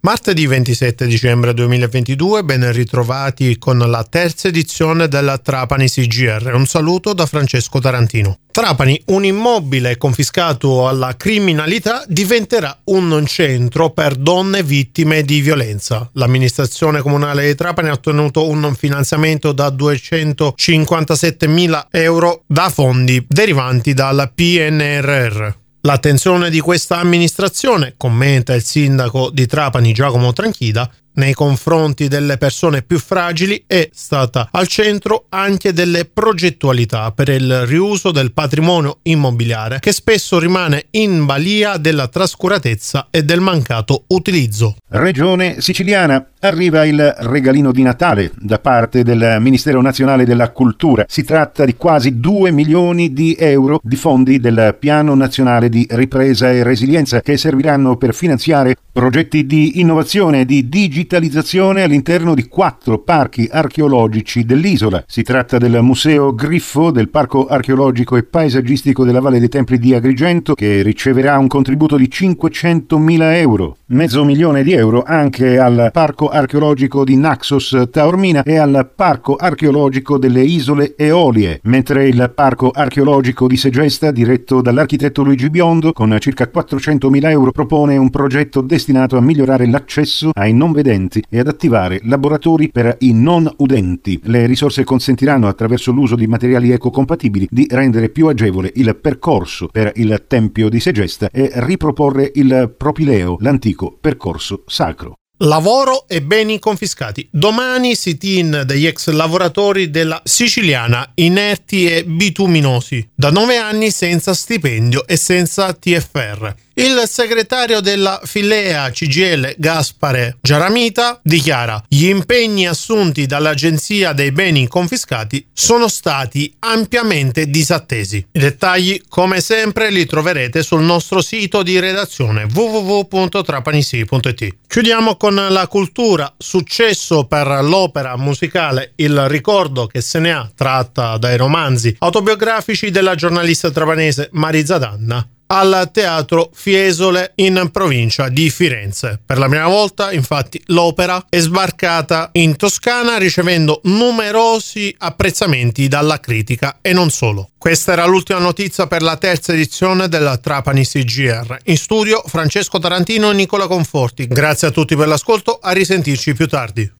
Martedì 27 dicembre 2022, ben ritrovati con la terza edizione della Trapani CGR. Un saluto da Francesco Tarantino. Trapani, un immobile confiscato alla criminalità, diventerà un centro per donne vittime di violenza. L'amministrazione comunale di Trapani ha ottenuto un finanziamento da 257 mila euro da fondi derivanti dal PNRR. L'attenzione di questa amministrazione, commenta il sindaco di Trapani Giacomo Tranchida, nei confronti delle persone più fragili è stata al centro anche delle progettualità per il riuso del patrimonio immobiliare che spesso rimane in balia della trascuratezza e del mancato utilizzo. Regione siciliana. Arriva il regalino di Natale da parte del Ministero Nazionale della Cultura. Si tratta di quasi 2 milioni di euro di fondi del Piano Nazionale di Ripresa e Resilienza che serviranno per finanziare progetti di innovazione e di digitalizzazione all'interno di quattro parchi archeologici dell'isola. Si tratta del Museo Griffo, del Parco archeologico e paesaggistico della Valle dei Templi di Agrigento che riceverà un contributo di 500.000 euro, mezzo milione di euro anche al Parco archeologico di Naxos Taormina e al Parco archeologico delle Isole Eolie, mentre il Parco archeologico di Segesta, diretto dall'architetto Luigi Biondo, con circa 400.000 euro, propone un progetto destinato a migliorare l'accesso ai non vedenti e ad attivare laboratori per i non udenti. Le risorse consentiranno, attraverso l'uso di materiali ecocompatibili, di rendere più agevole il percorso per il Tempio di Segesta e riproporre il Propileo, l'antico percorso sacro. Lavoro e beni confiscati. Domani sit-in degli ex lavoratori della siciliana inerti e bituminosi, da nove anni senza stipendio e senza TFR. Il segretario della Filea CGL Gaspare Giaramita dichiara gli impegni assunti dall'Agenzia dei beni confiscati sono stati ampiamente disattesi. I dettagli come sempre li troverete sul nostro sito di redazione www.trapanisi.it. Chiudiamo con la cultura, successo per l'opera musicale Il ricordo che se ne ha tratta dai romanzi autobiografici della giornalista trapanese Marisa Danna al Teatro Fiesole in provincia di Firenze. Per la prima volta, infatti, l'opera è sbarcata in Toscana ricevendo numerosi apprezzamenti dalla critica e non solo. Questa era l'ultima notizia per la terza edizione della Trapani CGR. In studio Francesco Tarantino e Nicola Conforti. Grazie a tutti per l'ascolto, a risentirci più tardi.